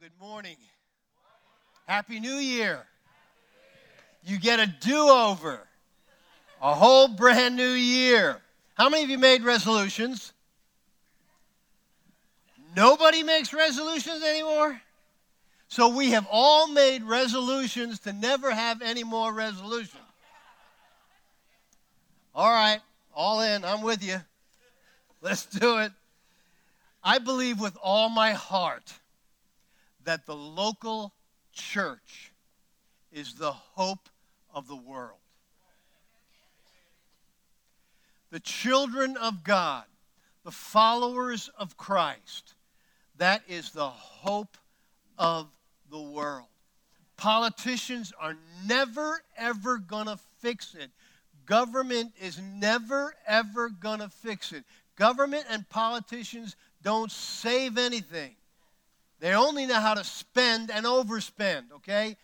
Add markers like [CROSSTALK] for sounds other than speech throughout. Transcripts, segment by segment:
good morning. Happy New Year. You get a do over, a whole brand new year. How many of you made resolutions? Nobody makes resolutions anymore? So we have all made resolutions to never have any more resolutions. All right, all in. I'm with you. Let's do it. I believe with all my heart that the local church is the hope of the world. The children of God, the followers of Christ, that is the hope of the world. Politicians are never, ever going to fix it. Government is never, ever going to fix it. Government and politicians don't save anything. They only know how to spend and overspend, okay?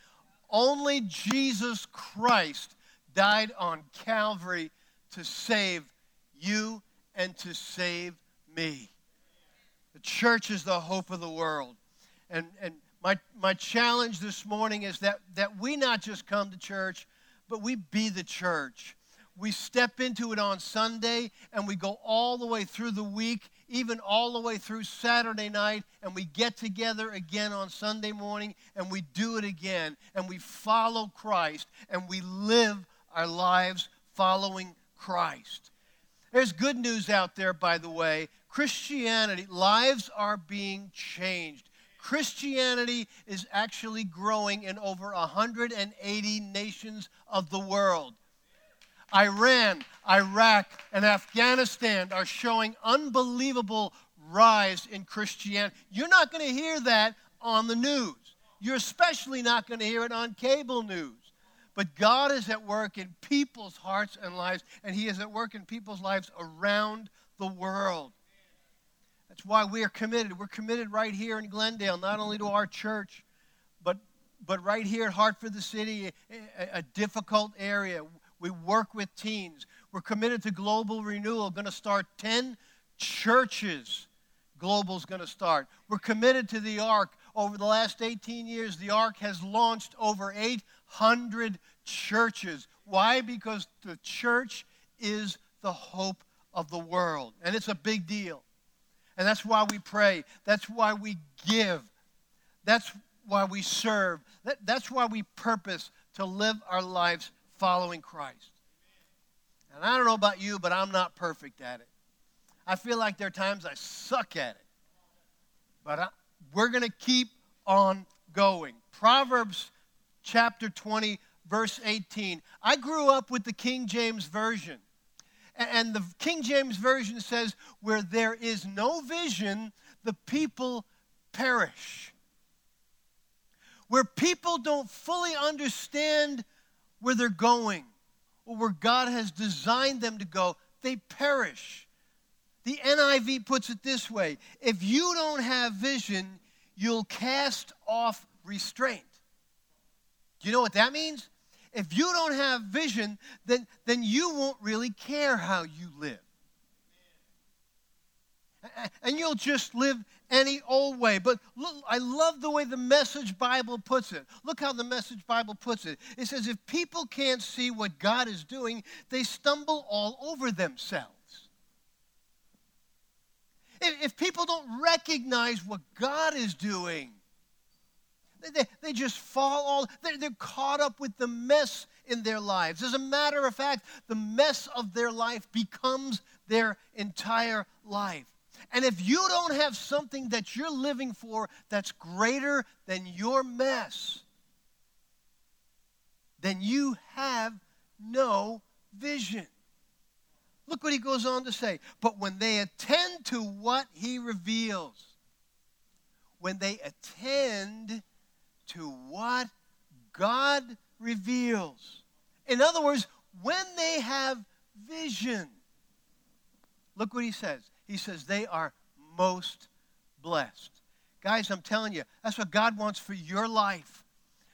Only Jesus Christ died on Calvary to save you and to save me. The church is the hope of the world. And, and my, my challenge this morning is that, that we not just come to church, but we be the church. We step into it on Sunday and we go all the way through the week even all the way through Saturday night, and we get together again on Sunday morning, and we do it again, and we follow Christ, and we live our lives following Christ. There's good news out there, by the way. Christianity, lives are being changed. Christianity is actually growing in over 180 nations of the world. Iran, Iraq, and Afghanistan are showing unbelievable rise in Christianity. You're not going to hear that on the news. You're especially not going to hear it on cable news. But God is at work in people's hearts and lives, and He is at work in people's lives around the world. That's why we are committed. We're committed right here in Glendale, not only to our church, but, but right here at Hartford, the city, a, a difficult area. We work with teens. We're committed to global renewal, going to start 10 churches. Global's going to start. We're committed to the ARC. Over the last 18 years, the ARC has launched over 800 churches. Why? Because the church is the hope of the world. And it's a big deal. And that's why we pray. That's why we give. That's why we serve. That, that's why we purpose to live our lives following Christ. And I don't know about you, but I'm not perfect at it. I feel like there are times I suck at it. But I, we're going to keep on going. Proverbs chapter 20, verse 18. I grew up with the King James Version. And the King James Version says, Where there is no vision, the people perish. Where people don't fully understand where they're going or where God has designed them to go, they perish. The NIV puts it this way if you don't have vision, you'll cast off restraint. Do you know what that means? If you don't have vision, then, then you won't really care how you live. And you'll just live any old way. But look, I love the way the Message Bible puts it. Look how the Message Bible puts it. It says, if people can't see what God is doing, they stumble all over themselves. If, if people don't recognize what God is doing, they, they, they just fall all, they're, they're caught up with the mess in their lives. As a matter of fact, the mess of their life becomes their entire life. And if you don't have something that you're living for that's greater than your mess, then you have no vision. Look what he goes on to say. But when they attend to what he reveals, when they attend to what God reveals, in other words, when they have vision, look what he says he says they are most blessed. Guys, I'm telling you, that's what God wants for your life.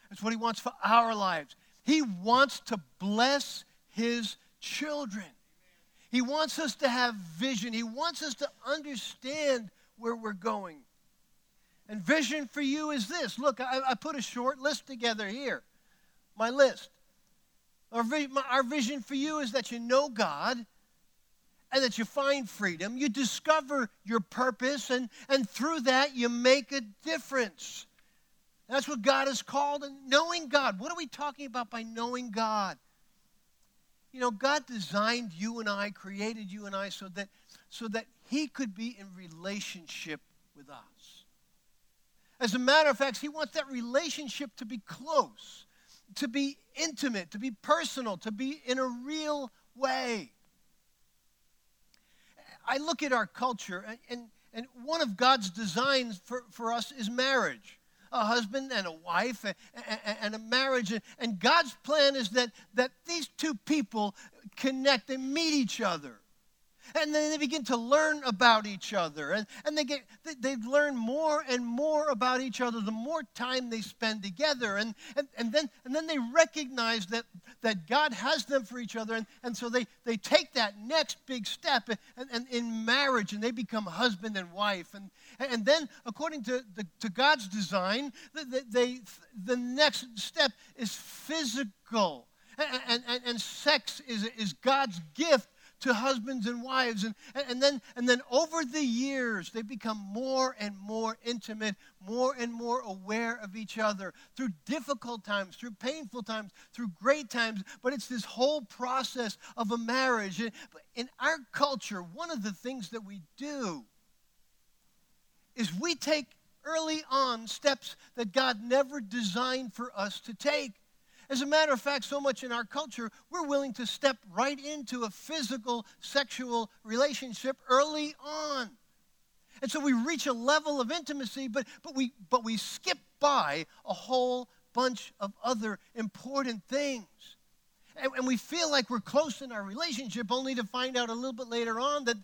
That's what He wants for our lives. He wants to bless His children. He wants us to have vision. He wants us to understand where we're going. And vision for you is this. Look, I, I put a short list together here. My list. Our, our vision for you is that you know God and that you find freedom. You discover your purpose, and, and through that, you make a difference. That's what God has called. And knowing God. What are we talking about by knowing God? You know, God designed you and I, created you and I so that, so that He could be in relationship with us. As a matter of fact, He wants that relationship to be close, to be intimate, to be personal, to be in a real way. I look at our culture, and, and, and one of God's designs for, for us is marriage a husband and a wife and, a marriage. And God's plan is that, that these two people connect and meet each other and then they begin to learn about each other. And, and they get they, they learn more and more about each other the more time they spend together. And, and, and then and then they recognize that that god has them for each other. And, and so they, they take that next big step and, and in marriage and they become husband and wife. And, and then according to, the, to god's design they, the next step is physical. And, and, and sex is, is god's gift to husbands and wives. And, and, then, and then over the years, they become more and more intimate, more and more aware of each other through difficult times, through painful times, through great times. But it's this whole process of a marriage. In our culture, one of the things that we do is we take early on steps that God never designed for us to take. As a matter of fact, so much in our culture, we're willing to step right into a physical sexual relationship early on. And so we reach a level of intimacy, but, but, we, but we skip by a whole bunch of other important things. And, and, we feel like we're close in our relationship only to find out a little bit later on that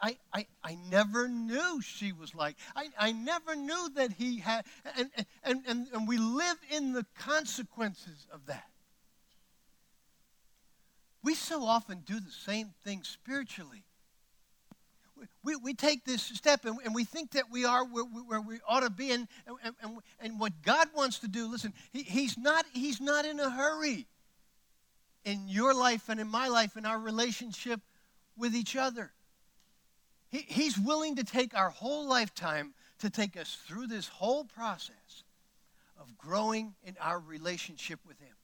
I, I, I, never knew she was like. I, I never knew that he had. And, and, and, and we live in the consequences of that. We so often do the same thing spiritually. We, we take this step and, and we think that we are where, where we ought to be. And, and, and, and what God wants to do, listen, he, he's, not, he's not in a hurry in your life and in my life in our relationship with each other. He, he's willing to take our whole lifetime to take us through this whole process of growing in our relationship with Him.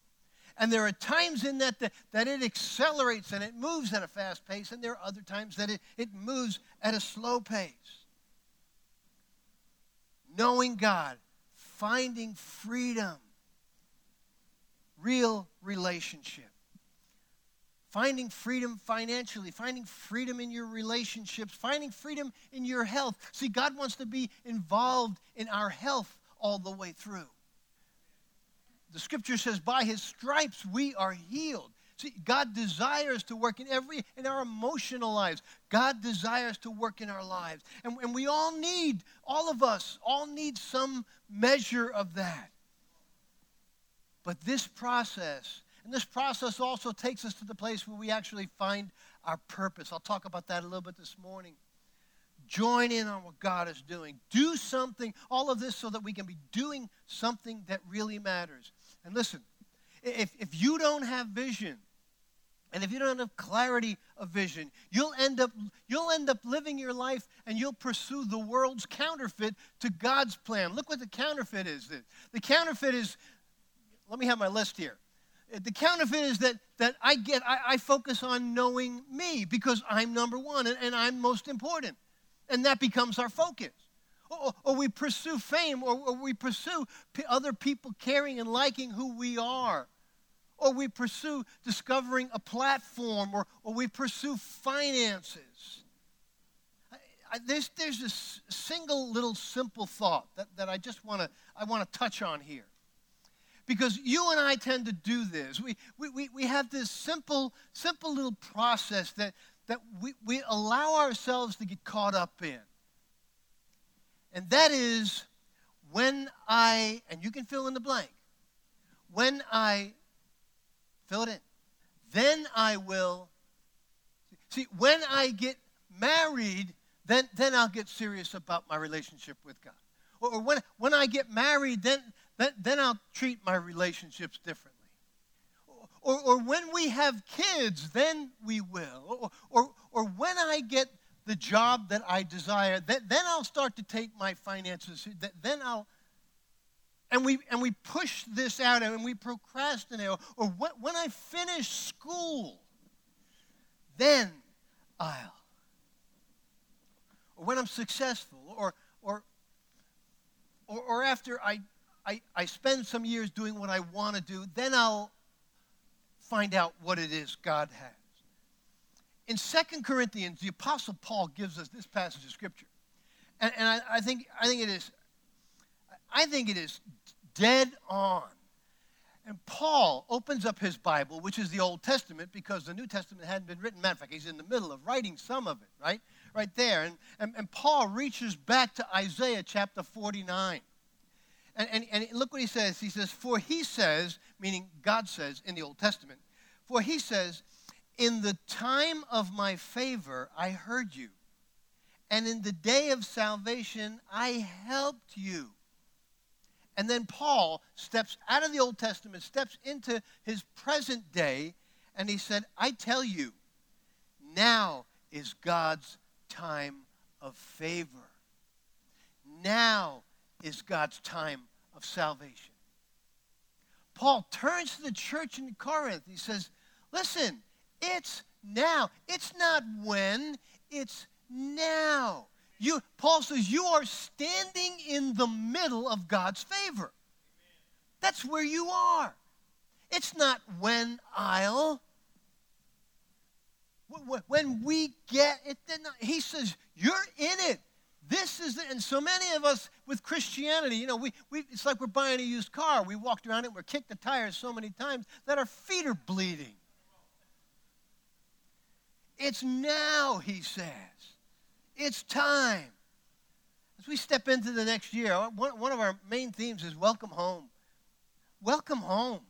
And there are times in that, that that, it accelerates and it moves at a fast pace, and there are other times that it, it moves at a slow pace. Knowing God, finding freedom, real relationship finding freedom financially, finding freedom in your relationships, finding freedom in your health. See, God wants to be involved in our health all the way through. The scripture says, by his stripes we are healed. See, God desires to work in every in our emotional lives. God desires to work in our lives. And, and we all need, all of us, all need some measure of that. But this process and this process also takes us to the place where we actually find our purpose. I'll talk about that a little bit this morning. Join in on what God is doing. Do something, all of this so that we can be doing something that really matters. And listen, if, if you don't have vision, and if you don't have clarity of vision, you'll end up you'll end up living your life and you'll pursue the world's counterfeit to God's plan. Look what the counterfeit is. The counterfeit is let me have my list here. The counterfeit is that, that I get, I, I focus on knowing me because I'm number one and, and I'm most important. And that becomes our focus. Or, or we pursue fame, or, or we pursue p- other people caring and liking who we are. Or we pursue discovering a platform, or, or we pursue finances. I, I, there's, there's this single little simple thought that, that I just want to I want to touch on here because you and I tend to do this. We, we, we, we have this simple, simple little process that, that we, we allow ourselves to get caught up in. And that is when I, and you can fill in the blank, when I fill it in, then I will. See, when I get married, then, then I'll get serious about my relationship with God. Or when, when I get married, then, then, then I'll treat my relationships differently. Or, or when we have kids, then we will. Or, or, or when I get the job that I desire, then, then I'll start to take my finances. Then I'll, and we, and we push this out and we procrastinate. Or, or when, when I finish school, then I'll. Or when I'm successful, or, or, or, or after I, I, I spend some years doing what I want to do, then I'll find out what it is God has. In Second Corinthians, the Apostle Paul gives us this passage of Scripture. And, and I, I, think, I, think it is, I think it is dead on. And Paul opens up his Bible, which is the Old Testament, because the New Testament hadn't been written. Matter of fact, he's in the middle of writing some of it, right? Right there. And, and, and Paul reaches back to Isaiah chapter 49. And, and, and look what he says. He says, For he says, meaning God says in the Old Testament, for he says, In the time of my favor I heard you, and in the day of salvation I helped you. And then Paul steps out of the Old Testament, steps into his present day, and he said, I tell you, now is God's time of favor. Now is God's time of salvation. Paul turns to the church in Corinth. He says, Listen, it's now. It's not when, it's now. You, Paul says, You are standing in the middle of God's favor. That's where you are. It's not when I'll. When we get it, then he says, You're in it. This is, it. and so many of us with Christianity, you know, we, we, it's like we're buying a used car. We walked around it, we're kicked the tires so many times that our feet are bleeding. It's now, he says. It's time. As we step into the next year, one, one of our main themes is welcome home. Welcome home.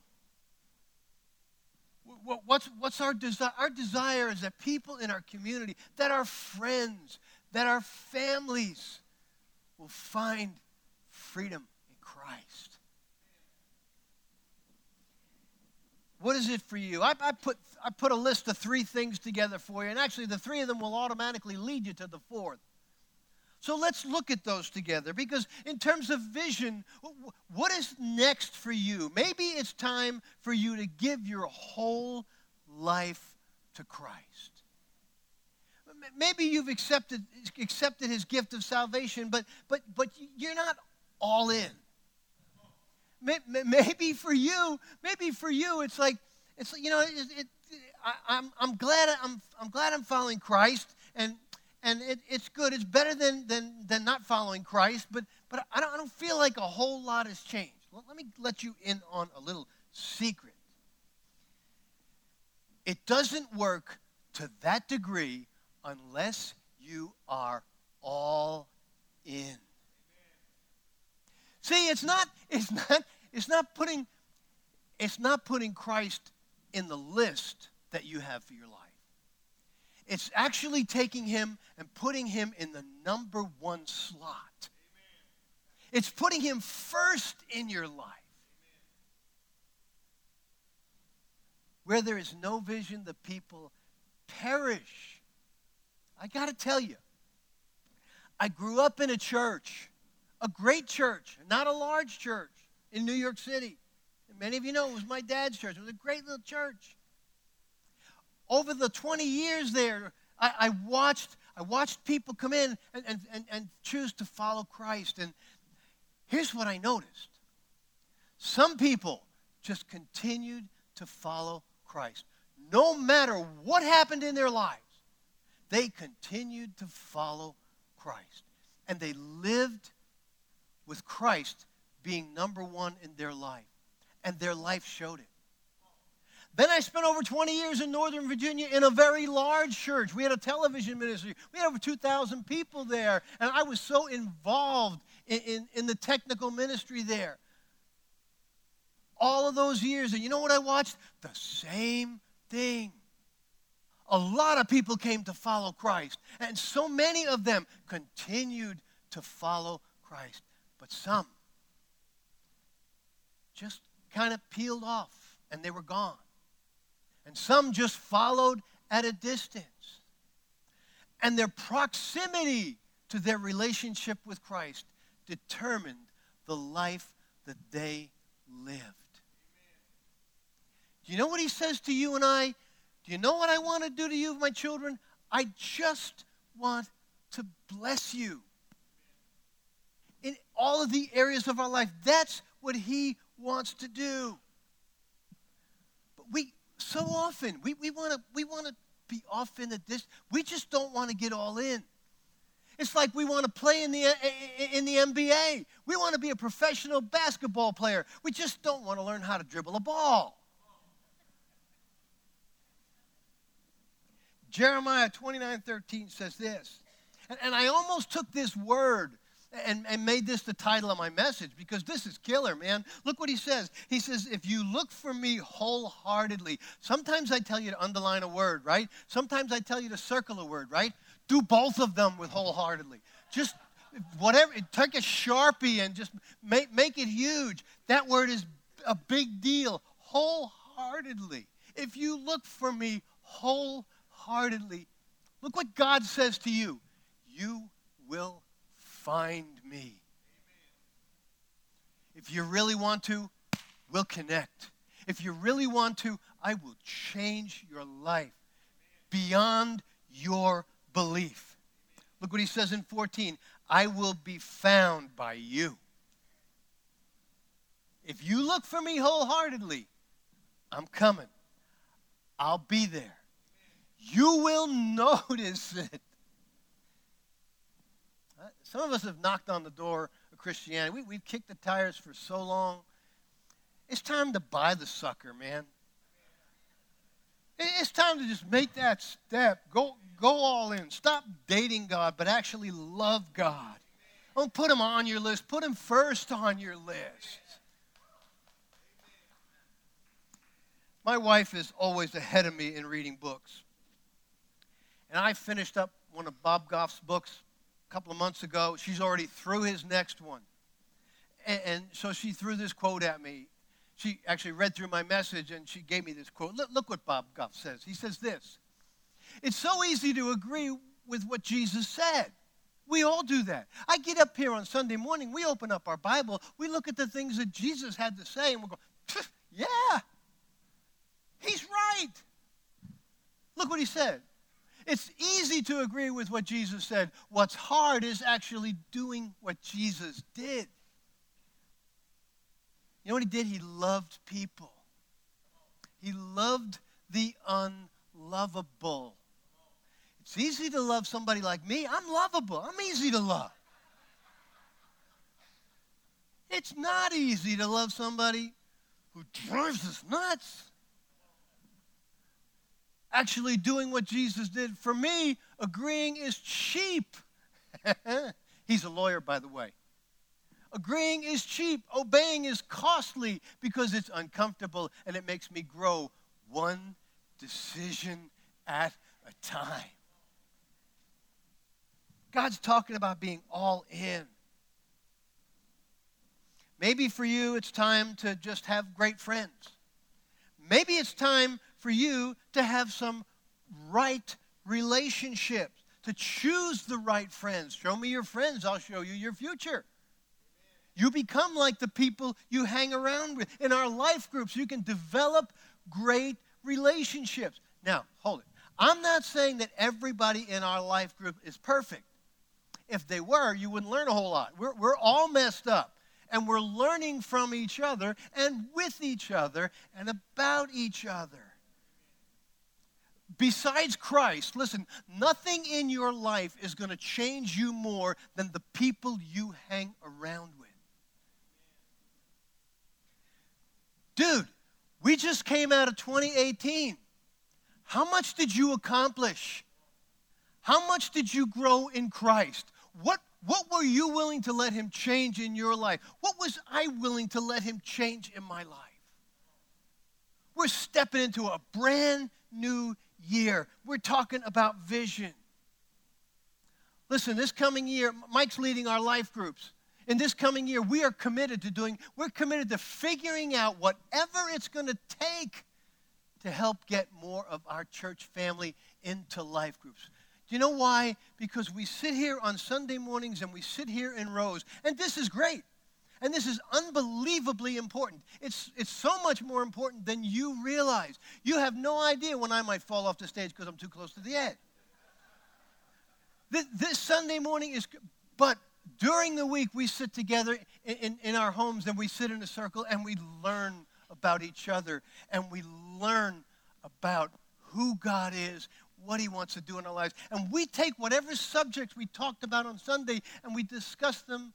What's, what's our desire? Our desire is that people in our community, that our friends, that our families will find freedom in Christ. What is it for you? I, I, put, I put a list of three things together for you, and actually, the three of them will automatically lead you to the fourth. So let's look at those together because, in terms of vision, what is next for you? Maybe it's time for you to give your whole life to Christ maybe you've accepted, accepted his gift of salvation, but, but, but you're not all in. Maybe for you, maybe for you, it's like, it's you know, it, it, I, I'm, I'm glad I'm, I'm glad I'm following Christ, and and it, it's good. It's better than, than, than not following Christ, but, but I, don't, I don't feel like a whole lot has changed. Well, let me let you in on a little secret. It doesn't work to that degree unless you are all in. See, it's not, it's not, it's not putting, it's not putting Christ in the list that you have for your life. It's actually taking him and putting him in the number one slot. It's putting him first in your life. Where there is no vision, the people perish. I got to tell you, I grew up in a church, a great church, not a large church in New York City. And many of you know it was my dad's church. It was a great little church. Over the 20 years there, I, I watched I watched people come in and, and, and, and choose to follow Christ. And here's what I noticed. Some people just continued to follow Christ. No matter what happened in their lives, they continued to follow Christ. And they lived with Christ being number one in their life. And their life showed it. Then I spent over 20 years in Northern Virginia in a very large church. We had a television ministry. We had over 2,000 people there. And I was so involved in, in, in the technical ministry there. All of those years. And you know what I watched? The same thing a lot of people came to follow Christ. And so many of them continued to follow Christ. But some just kind of peeled off and they were gone. And some just followed at a distance. And their proximity to their relationship with Christ determined the life that they lived. Do you know what he says to you and I? Do you know what I want to do to you, my children? I just want to bless you in all of the areas of our life. That's what he wants to do. But we so often we, we want to we want to be off in the distance. We just don't want to get all in. It's like we want to play in the, in the NBA. We want to be a professional basketball player. We just don't want to learn how to dribble a ball. Jeremiah 29 13 says this. And, and I almost took this word and, and made this the title of my message because this is killer, man. Look what he says. He says, If you look for me wholeheartedly, sometimes I tell you to underline a word, right? Sometimes I tell you to circle a word, right? Do both of them with wholeheartedly. Just whatever, take a sharpie and just make, make it huge. That word is a big deal. Wholeheartedly. If you look for me wholeheartedly, look what God says to you. You will find me. If you really want to, we'll connect. If you really want to, I will change your life beyond your belief. Look what he says in 14 I will be found by you. If you look for me wholeheartedly, I'm coming. I'll be there. You will [LAUGHS] notice it. Some of us have knocked on the door of Christianity. We, we've kicked the tires for so long. It's time to buy the sucker, man. It's time to just make that step. Go, go all in. Stop dating God, but actually love God. Don't put him on your list. Put him first on your list. My wife is always ahead of me in reading books. And I finished up one of Bob Goff's books a couple of months ago. She's already through his next one. And, and, so she threw this quote at me. She actually read through my message and she gave me this quote. Look, look what Bob Goff says. He says this It's so easy to agree with what Jesus said. We all do that. I get up here on Sunday morning, we open up our Bible, we look at the things that Jesus had to say, and we go, yeah, he's right. Look what he said. It's easy to agree with what Jesus said. What's hard is actually doing what Jesus did. You know what he did? He loved people. He loved the unlovable. It's easy to love somebody like me. I'm lovable. I'm easy to love. It's not easy to love somebody who drives us nuts actually doing what Jesus did. For me, agreeing is cheap. [LAUGHS] He's a lawyer, by the way. Agreeing is cheap. Obeying is costly because it's uncomfortable and it makes me grow one decision at a time. God's talking about being all in. Maybe for you, it's time to just have great friends. Maybe it's time for you to have some right relationships, to choose the right friends. Show me your friends, I'll show you your future. You become like the people you hang around with. In our life groups, you can develop great relationships. Now, hold it. I'm not saying that everybody in our life group is perfect. If they were, you wouldn't learn a whole lot. We're, we're all messed up. And we're learning from each other and with each other and about each other besides Christ, listen, nothing in your life is going to change you more than the people you hang around with. Dude, we just came out of 2018. How much did you accomplish? How much did you grow in Christ? What, what were you willing to let Him change in your life? What was I willing to let Him change in my life? We're stepping into a brand new year. We're talking about vision. Listen, this coming year, Mike's leading our life groups. In this coming year, we are committed to doing, we're committed to figuring out whatever it's going to take to help get more of our church family into life groups. Do you know why? Because we sit here on Sunday mornings and we sit here in rows, and this is great. And this is unbelievably important. It's, it's so much more important than you realize. You have no idea when I might fall off the stage because I'm too close to the edge. This, this, Sunday morning is, but during the week we sit together in, in, in our homes and we sit in a circle and we learn about each other and we learn about who God is, what He wants to do in our lives. And we take whatever subjects we talked about on Sunday and we discuss them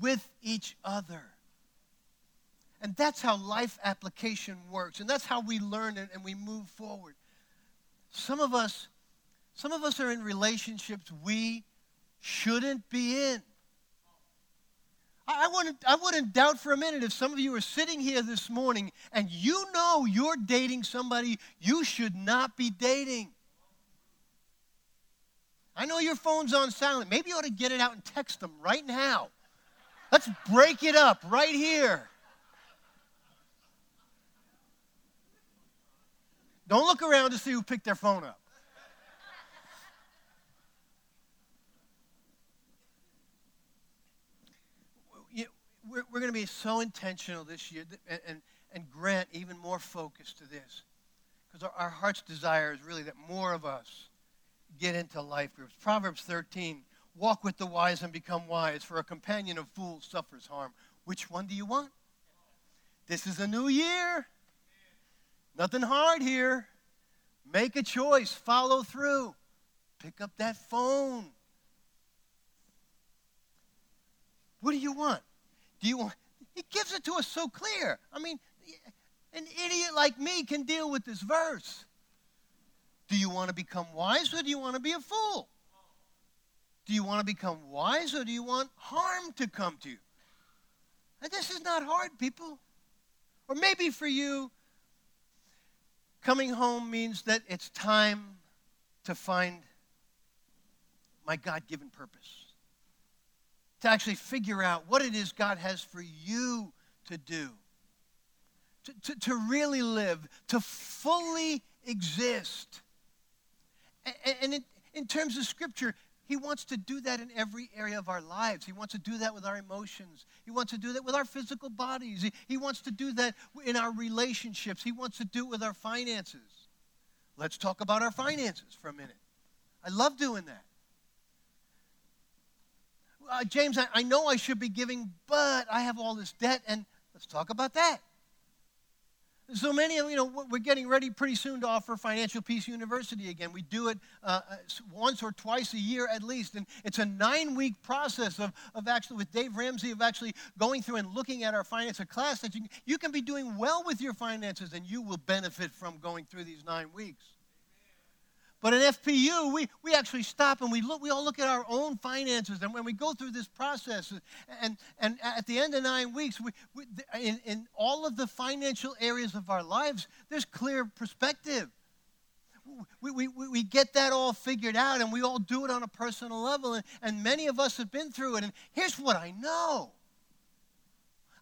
with each other. And that's how life application works. And that's how we learn it and we move forward. Some of us, some of us are in relationships we shouldn't be in. I wouldn't, I wouldn't doubt for a minute if some of you are sitting here this morning and you know you're dating somebody you should not be dating. I know your phone's on silent. Maybe you ought to get it out and text them right now. Let's break it up right here. Don't look around to see who picked their phone up. We're, going to be so intentional this year and, grant even more focus to this. Because our, our heart's desire is really that more of us get into life groups. Proverbs 13 Walk with the wise and become wise, for a companion of fools suffers harm. Which one do you want? This is a new year. Nothing hard here. Make a choice, follow through. Pick up that phone. What do you want? Do you want He gives it to us so clear. I mean, an idiot like me can deal with this verse. Do you want to become wise or do you want to be a fool? Do you want to become wise or do you want harm to come to you? And this is not hard, people. Or maybe for you, coming home means that it's time to find my God given purpose. To actually figure out what it is God has for you to do. To, to, to really live, to fully exist. And, and in, in terms of Scripture, he wants to do that in every area of our lives. He wants to do that with our emotions. He wants to do that with our physical bodies. He, he wants to do that in our relationships. He wants to do it with our finances. Let's talk about our finances for a minute. I love doing that. Uh, James, I, I know I should be giving, but I have all this debt, and let's talk about that. So many of you know we're getting ready pretty soon to offer Financial Peace University again. We do it uh, uh once or twice a year at least, and it's a nine-week process of, of actually with Dave Ramsey of actually going through and looking at our finance a class that you, you can be doing well with your finances, and you will benefit from going through these nine weeks. But in FPU, we, we actually stop and we look, we all look at our own finances. And when we go through this process, and, and at the end of nine weeks, we, we, in, in all of the financial areas of our lives, there's clear perspective. We, we, we get that all figured out and we all do it on a personal level. And, and many of us have been through it. And here's what I know.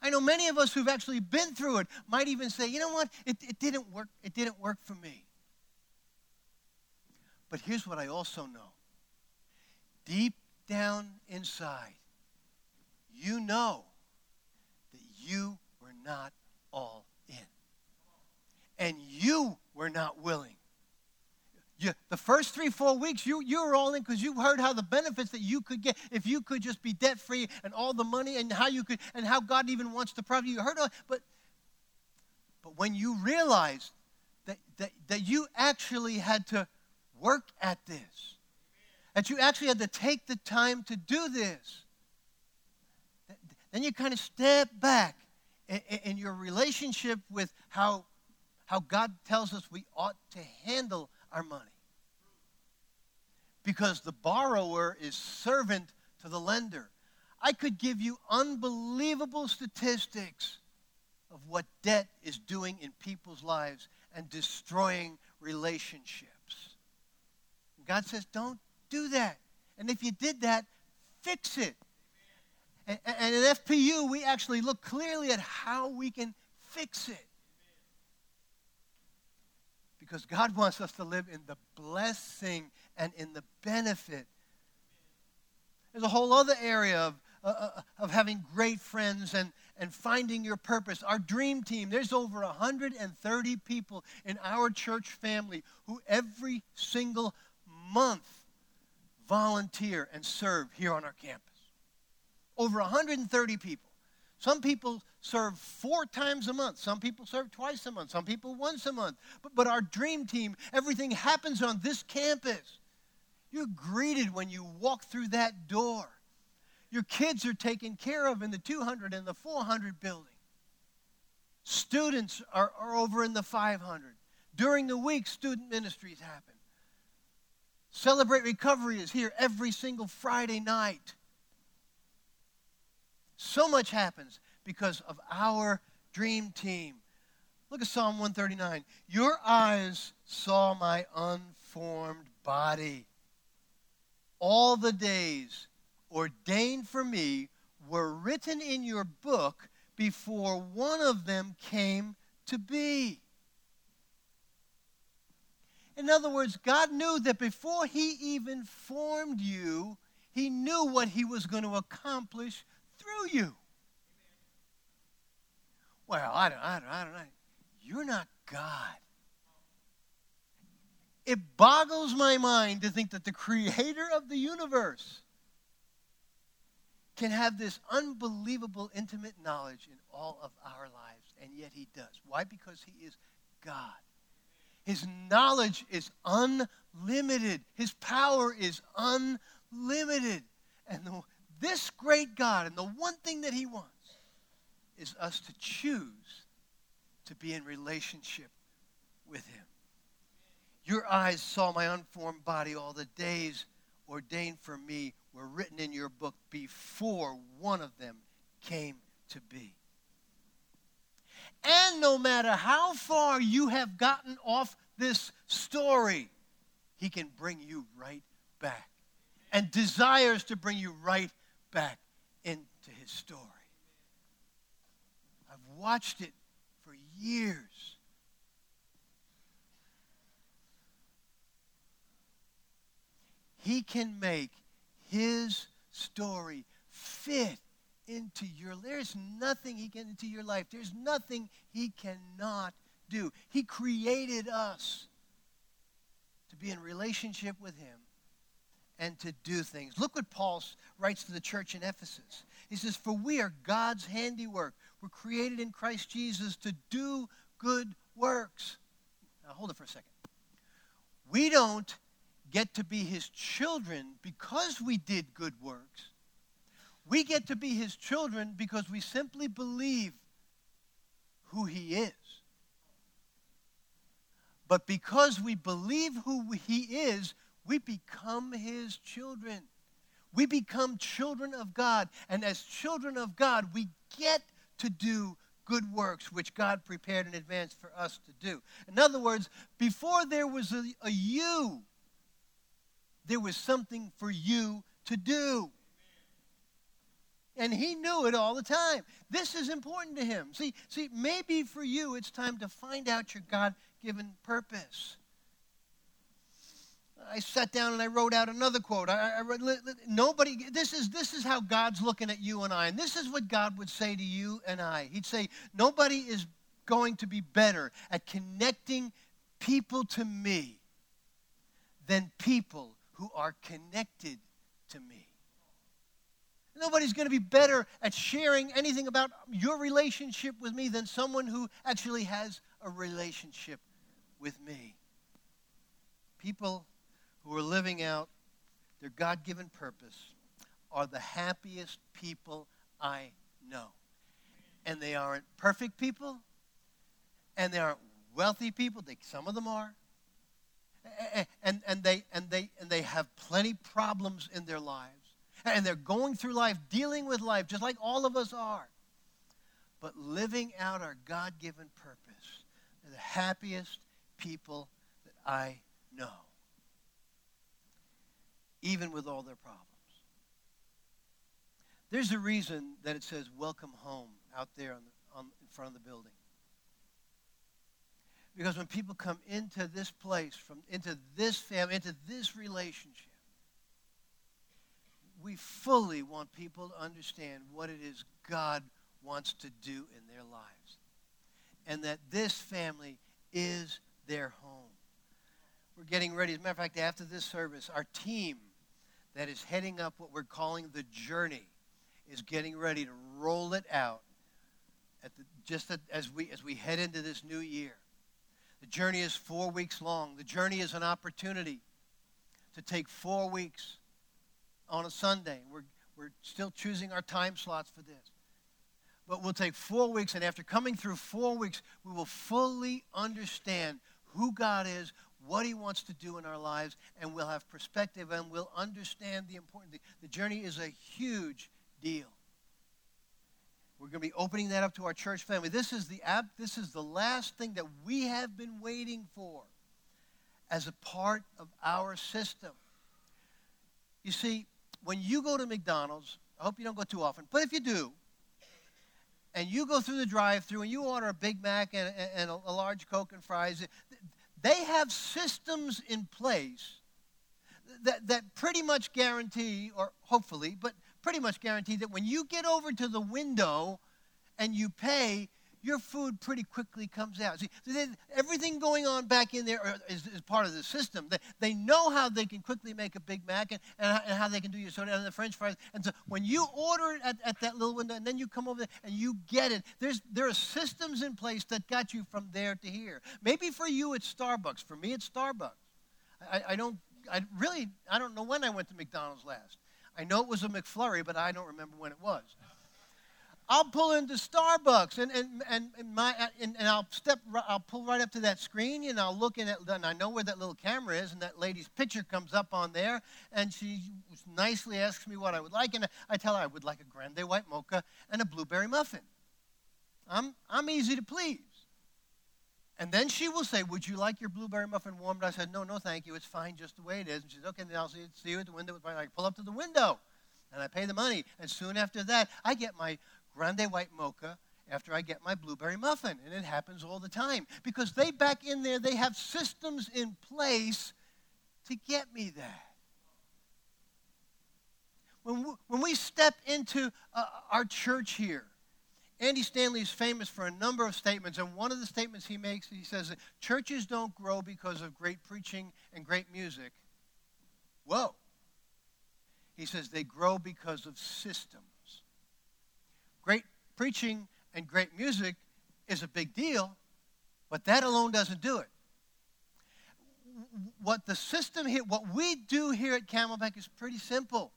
I know many of us who've actually been through it might even say, you know what, it, it didn't work. It didn't work for me. But here's what I also know deep down inside, you know that you were not all in. And you were not willing. You, the first three, four weeks, you, you were all in because you heard how the benefits that you could get if you could just be debt free and all the money and how you could, and how God even wants to provide you. heard all, but, but when you realized that, that, that you actually had to work at this. That you actually had to take the time to do this. Then you kind of step back in, your relationship with how, how God tells us we ought to handle our money. Because the borrower is servant to the lender. I could give you unbelievable statistics of what debt is doing in people's lives and destroying relationships. God says, don't do that. And if you did that, fix it. And, and in FPU, we actually look clearly at how we can fix it. Because God wants us to live in the blessing and in the benefit. There's a whole other area of, uh, uh of having great friends and, and finding your purpose. Our dream team, there's over 130 people in our church family who every single month volunteer and serve here on our campus. Over 130 people. Some people serve four times a month. Some people serve twice a month. Some people once a month. But, but our dream team, everything happens on this campus. You're greeted when you walk through that door. Your kids are taken care of in the 200 and the 400 building. Students are, are over in the 500. During the week, student ministries happen. Celebrate Recovery is here every single Friday night. So much happens because of our dream team. Look at Psalm 139. Your eyes saw my unformed body. All the days ordained for me were written in your book before one of them came to be. In other words, God knew that before He even formed you, He knew what He was going to accomplish through you. Well, I don't, I don't, I don't know. You're not God. It boggles my mind to think that the creator of the universe can have this unbelievable intimate knowledge in all of our lives, and yet he does. Why? Because he is God. His knowledge is unlimited. His power is unlimited. And the, this great God, and the one thing that he wants is us to choose to be in relationship with him. Your eyes saw my unformed body. All the days ordained for me were written in your book before one of them came to be. And no matter how far you have gotten off this story, he can bring you right back and desires to bring you right back into his story. I've watched it for years. He can make his story fit into your there's nothing he can into your life. There's nothing he cannot do. He created us to be in relationship with him and to do things. Look what paul writes to the church in ephesus. He says for we are god's handiwork. We're created in christ jesus to do good works. Now hold it for a second. We don't get to be his children because we did good works we get to be his children because we simply believe who he is. But because we believe who he is, we become his children. We become children of God. And as children of God, we get to do good works which God prepared in advance for us to do. In other words, before there was a, a you, there was something for you to do. And he knew it all the time. This is important to him. See, see, maybe for you it's time to find out your God-given purpose. I sat down and I wrote out another quote. I, I nobody. This is this is how God's looking at you and I, and this is what God would say to you and I. He'd say, nobody is going to be better at connecting people to me than people who are connected to me. Nobody's going to be better at sharing anything about your relationship with me than someone who actually has a relationship with me. People who are living out their God given purpose are the happiest people I know. And they aren't perfect people, and they aren't wealthy people. They, some of them are. And, and, they, and, they, and they have plenty problems in their lives and they're going through life, dealing with life, just like all of us are. But living out our God given purpose. They're the happiest people that I know, even with all their problems. There's a reason that it says welcome home out there on the, on, in front of the building. Because when people come into this place, from into this family, into this relationship, we fully want people to understand what it is God wants to do in their lives. And that this family is their home. We're getting ready. As a matter of fact, after this service, our team that is heading up what we're calling the journey is getting ready to roll it out at the, just as we as we head into this new year. The journey is four weeks long. The journey is an opportunity to take four weeks on a Sunday. We're, we're still choosing our time slots for this. But we'll take four weeks, and after coming through four weeks, we will fully understand who God is, what He wants to do in our lives, and we'll have perspective and we'll understand the important thing. The journey is a huge deal. We're going to be opening that up to our church family. This is the app, this is the last thing that we have been waiting for as a part of our system. You see, when you go to McDonald's, I hope you don't go too often, but if you do, and you go through the drive-through and you order a Big Mac and, and a, a large Coke and fries, they have systems in place that, that pretty much guarantee, or hopefully, but pretty much guarantee that when you get over to the window and you pay, your food pretty quickly comes out. See, everything going on back in there is, is part of the system. They, they know how they can quickly make a Big Mac and, and, and, how they can do your soda and the French fries. And so when you order it at, at that little window and then you come over there and you get it, there's, there are systems in place that got you from there to here. Maybe for you it's Starbucks. For me it's Starbucks. I, I don't, I really, I don't know when I went to McDonald's last. I know it was a McFlurry, but I don't remember when it was. I'll pull into Starbucks and, and, and, my, and, and, I'll step, I'll pull right up to that screen and I'll look in it and I know where that little camera is and that lady's picture comes up on there and she nicely asks me what I would like and I tell her I would like a grande white mocha and a blueberry muffin. I'm, I'm easy to please. And then she will say, Would you like your blueberry muffin warmed? I said, No, no, thank you. It's fine just the way it is. And she said, Okay, then I'll see, see you at the window. I pull up to the window and I pay the money. And soon after that, I get my grande white mocha after I get my blueberry muffin. And it happens all the time because they back in there, they have systems in place to get me that. When we, when we step into uh, our church here, Andy Stanley is famous for a number of statements, and one of the statements he makes, he says that churches don't grow because of great preaching and great music. Whoa. He says they grow because of systems. Great preaching and great music is a big deal, but that alone doesn't do it. What the system here, what we do here at Camelback is pretty simple.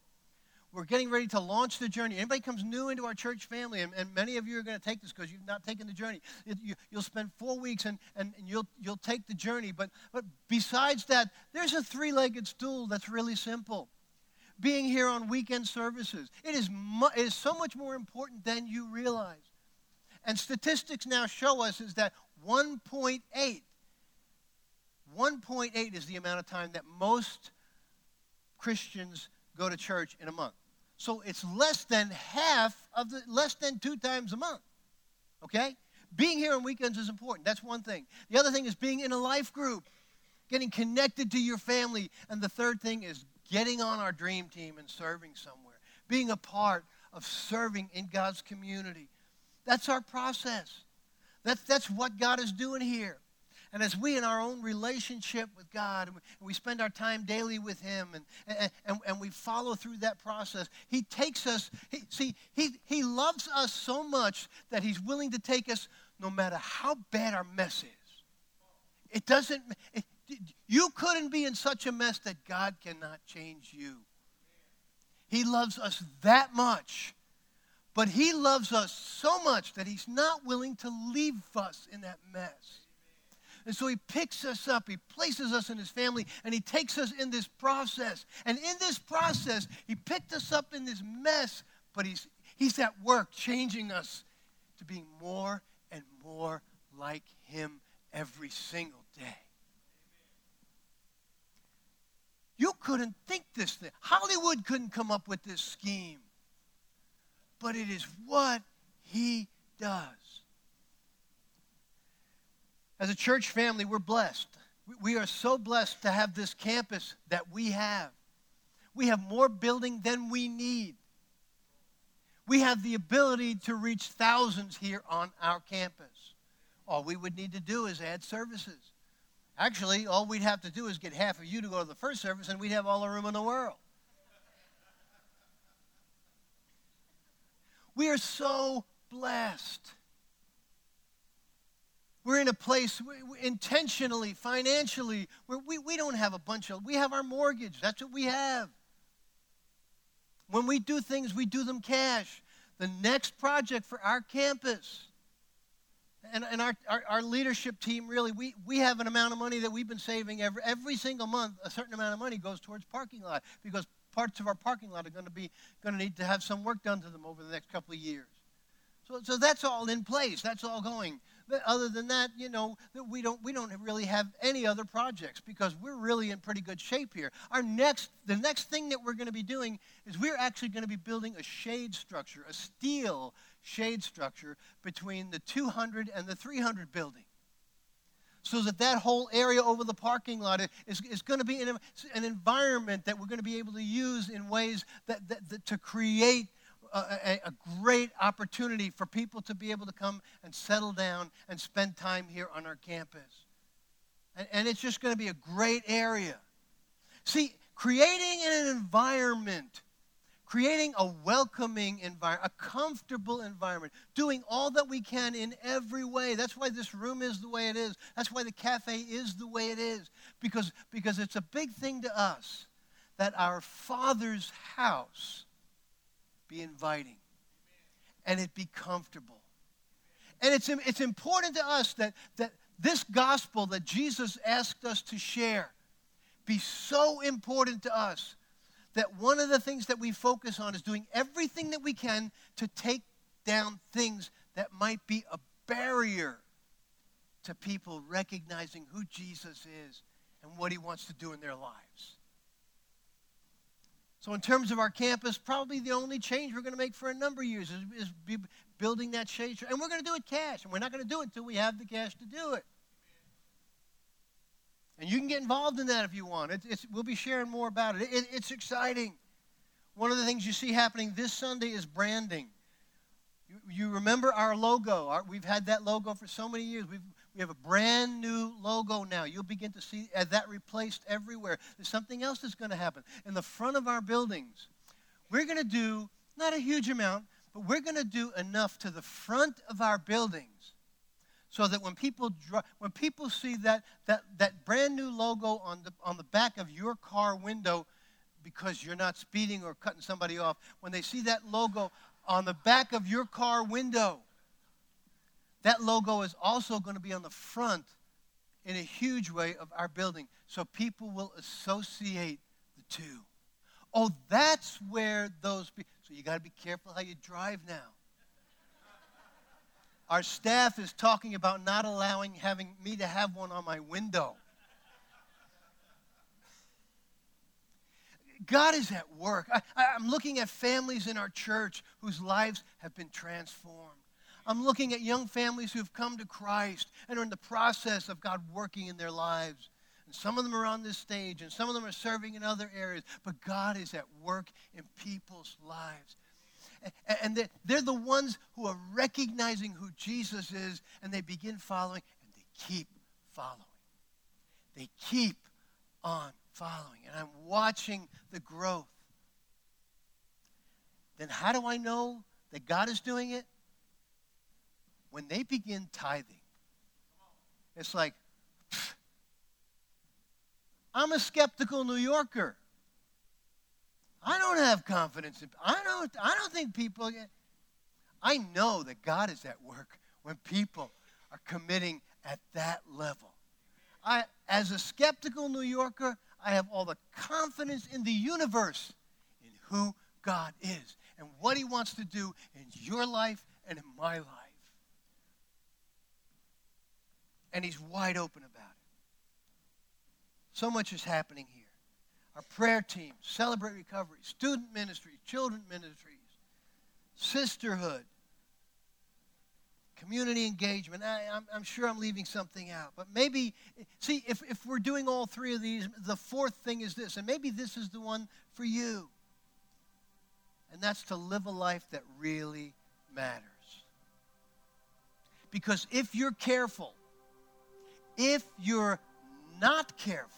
We're getting ready to launch the journey. Anybody comes new into our church family, and, and many of you are going to take this because you've not taken the journey. It, you, will spend four weeks and, and, and, you'll, you'll take the journey. But, but besides that, there's a three legged stool that's really simple being here on weekend services. It is, mu- it is so much more important than you realize. And statistics now show us is that 1.8, 1.8 is the amount of time that most Christians go to church in a month. So it's less than half of the, less than two times a month. Okay? Being here on weekends is important. That's one thing. The other thing is being in a life group, getting connected to your family. And the third thing is getting on our dream team and serving somewhere, being a part of serving in God's community. That's our process. That's, that's what God is doing here. And as we in our own relationship with God, and we spend our time daily with Him, and, and, and we follow through that process, He takes us, he, see, he, he loves us so much that He's willing to take us no matter how bad our mess is. It doesn't, you couldn't be in such a mess that God cannot change you. He loves us that much. But He loves us so much that He's not willing to leave us in that mess. And so He picks us up, He places us in His family, and He takes us in this process. And in this process, He picked us up in this mess, but He's, he's at work changing us to being more and more like Him every single day. You couldn't think this thing. Hollywood couldn't come up with this scheme. but it is what he does. As a church family, we're blessed. We are so blessed to have this campus that we have. We have more building than we need. We have the ability to reach thousands here on our campus. All we would need to do is add services. Actually, all we'd have to do is get half of you to go to the first service, and we'd have all the room in the world. We are so blessed. We're in a place intentionally, financially, where we, we don't have a bunch of, we have our mortgage. That's what we have. When we do things, we do them cash. The next project for our campus, and, and our, our, our, leadership team really, we, we have an amount of money that we've been saving every, every single month. A certain amount of money goes towards parking lot because parts of our parking lot are going to be going to need to have some work done to them over the next couple of years. So, so that's all in place. That's all going. But other than that, you know, we don't we don't really have any other projects because we're really in pretty good shape here. Our next the next thing that we're going to be doing is we're actually going to be building a shade structure, a steel shade structure between the 200 and the 300 building. So that that whole area over the parking lot is, is going to be an, an environment that we're going to be able to use in ways that, that, that to create a, a, great opportunity for people to be able to come and settle down and spend time here on our campus. And, and it's just going to be a great area. See, creating an environment, creating a welcoming environment, a comfortable environment, doing all that we can in every way. That's why this room is the way it is. That's why the cafe is the way it is. Because, because it's a big thing to us that our Father's house be inviting and it be comfortable. And it's, it's important to us that, that this gospel that Jesus asked us to share be so important to us that one of the things that we focus on is doing everything that we can to take down things that might be a barrier to people recognizing who Jesus is and what he wants to do in their lives. So, in terms of our campus, probably the only change we're going to make for a number of years is, is building that shade. And we're going to do it cash. And we're not going to do it until we have the cash to do it. And you can get involved in that if you want. It, we'll be sharing more about it. it. It's exciting. One of the things you see happening this Sunday is branding. You, you remember our logo. Our, we've had that logo for so many years. We've, we have a brand new logo now. You'll begin to see uh, that replaced everywhere. There's something else that's going to happen. In the front of our buildings, we're going to do not a huge amount, but we're going to do enough to the front of our buildings so that when people when people see that, that, that brand new logo on the, on the back of your car window because you're not speeding or cutting somebody off, when they see that logo on the back of your car window, that logo is also going to be on the front in a huge way of our building so people will associate the two. Oh, that's where those people. So you got to be careful how you drive now. Our staff is talking about not allowing having me to have one on my window. God is at work. I, am looking at families in our church whose lives have been transformed. I'm looking at young families who've come to Christ and are in the process of God working in their lives. And some of them are on this stage, and some of them are serving in other areas. But God is at work in people's lives. And they're the ones who are recognizing who Jesus is, and they begin following, and they keep following. They keep on following. And I'm watching the growth. Then how do I know that God is doing it? when they begin tithing, it's like, I'm a skeptical New Yorker. I don't have confidence in I don't I don't think people get I know that God is at work when people are committing at that level. I as a skeptical New Yorker, I have all the confidence in the universe in who God is and what he wants to do in your life and in my life. and he's wide open about it. So much is happening here. Our prayer team, Celebrate Recovery, student ministries, children ministries, sisterhood, community engagement. I, am sure I'm leaving something out. But maybe, see, if, if we're doing all three of these, the fourth thing is this, and maybe this is the one for you. And that's to live a life that really matters. Because if you're careful, if you're not careful,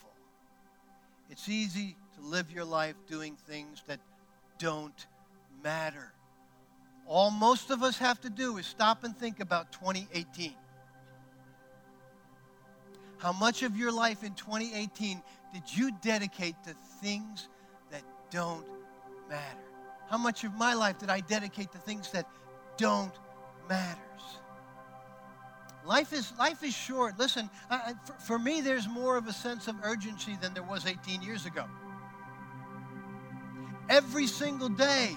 it's easy to live your life doing things that don't matter. All most of us have to do is stop and think about 2018. How much of your life in 2018 did you dedicate to things that don't matter? How much of my life did I dedicate to things that don't matters? Life is, life is short. Listen, I, for, for me, there's more of a sense of urgency than there was 18 years ago. Every single day,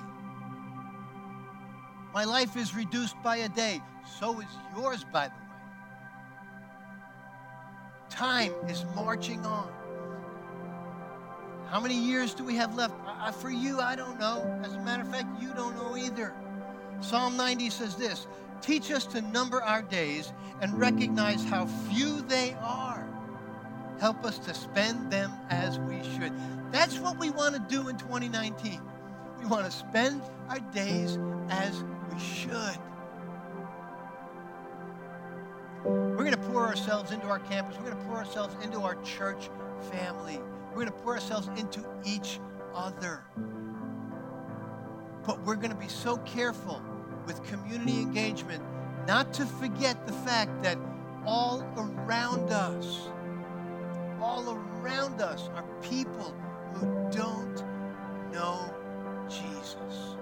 my life is reduced by a day. So is yours, by the way. Time is marching on. How many years do we have left? For you, I don't know. As a matter of fact, you don't know either. Psalm 90 says this Teach us to number our days and recognize how few they are. Help us to spend them as we should. That's what we want to do in 2019. We want to spend our days as we should. We're going to pour ourselves into our campus. We're going to pour ourselves into our church family. We're going to pour ourselves into each other. But we're going to be so careful with community engagement not to forget the fact that all around us, all around us are people who don't know Jesus.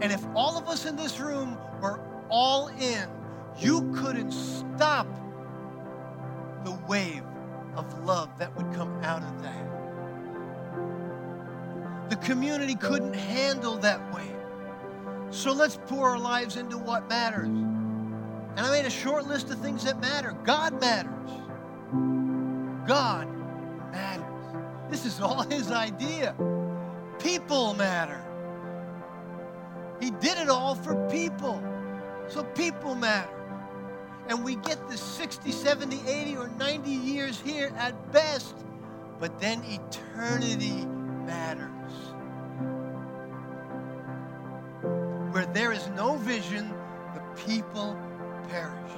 And if all of us in this room were all in, you couldn't stop the wave of love that would come out of that. The community couldn't handle that wave. So let's pour our lives into what matters. And I made a short list of things that matter. God matters. God matters. This is all [LAUGHS] his idea. People matter. He did it all for people. So people matter. And we get the 60, 70, 80, or 90 years here at best. But then eternity matters. There is no vision, the people perish.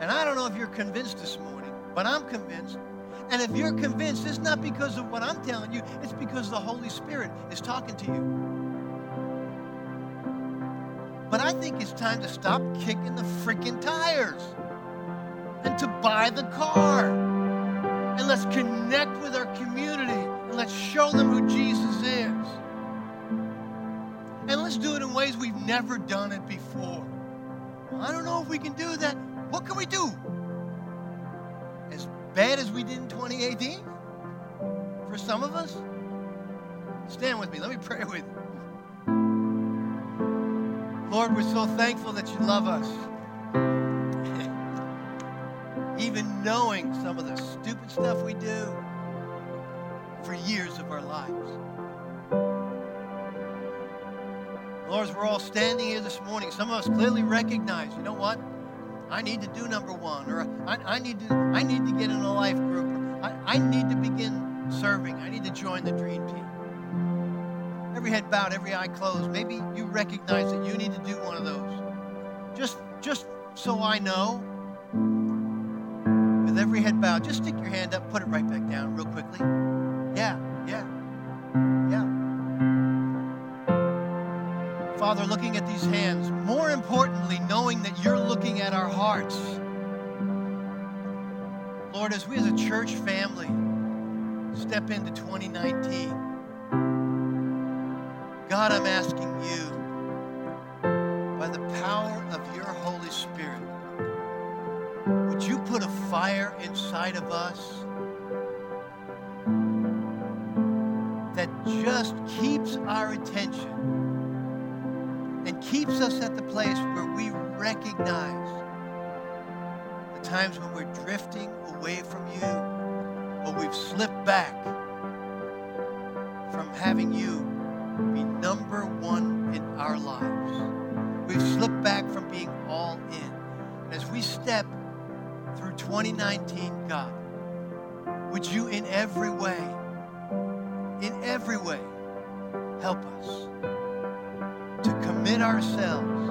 And I don't know if you're convinced this morning, but I'm convinced and if you're convinced, it's not because of what I'm telling you, it's because the Holy Spirit is talking to you. But I think it's time to stop kicking the freaking tires and to buy the car. And let's connect with our community and let's show them who Jesus is. Let's do it in ways we've never done it before. I don't know if we can do that. What can we do? As bad as we did in 2018? For some of us? Stand with me. Let me pray with you. Lord, we're so thankful that you love us. [LAUGHS] Even knowing some of the stupid stuff we do for years of our lives. Lord, as we're all standing here this morning, some of us clearly recognize, you know what? I need to do number one, or I, I need to I need to get in a life group. I, I need to begin serving. I need to join the dream team. Every head bowed, every eye closed. Maybe you recognize that you need to do one of those. Just just so I know. With every head bowed, just stick your hand up, put it right back down real quickly. Yeah, yeah, yeah. Father, looking at these hands, more importantly, knowing that you're looking at our hearts. Lord, as we as a church family step into 2019, God, I'm asking you, by the power of your Holy Spirit, would you put a fire inside of us that just keeps our attention keeps us at the place where we recognize the times when we're drifting away from you or we've slipped back from having you be number one in our lives. We've slipped back from being all in. And as we step through 2019, God, would you in every way, in every way, help us to commit ourselves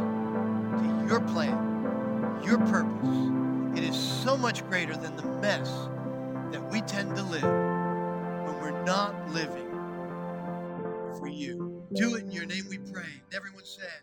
to your plan, your purpose. It is so much greater than the mess that we tend to live when we're not living for you. Do it in your name we pray. Everyone said,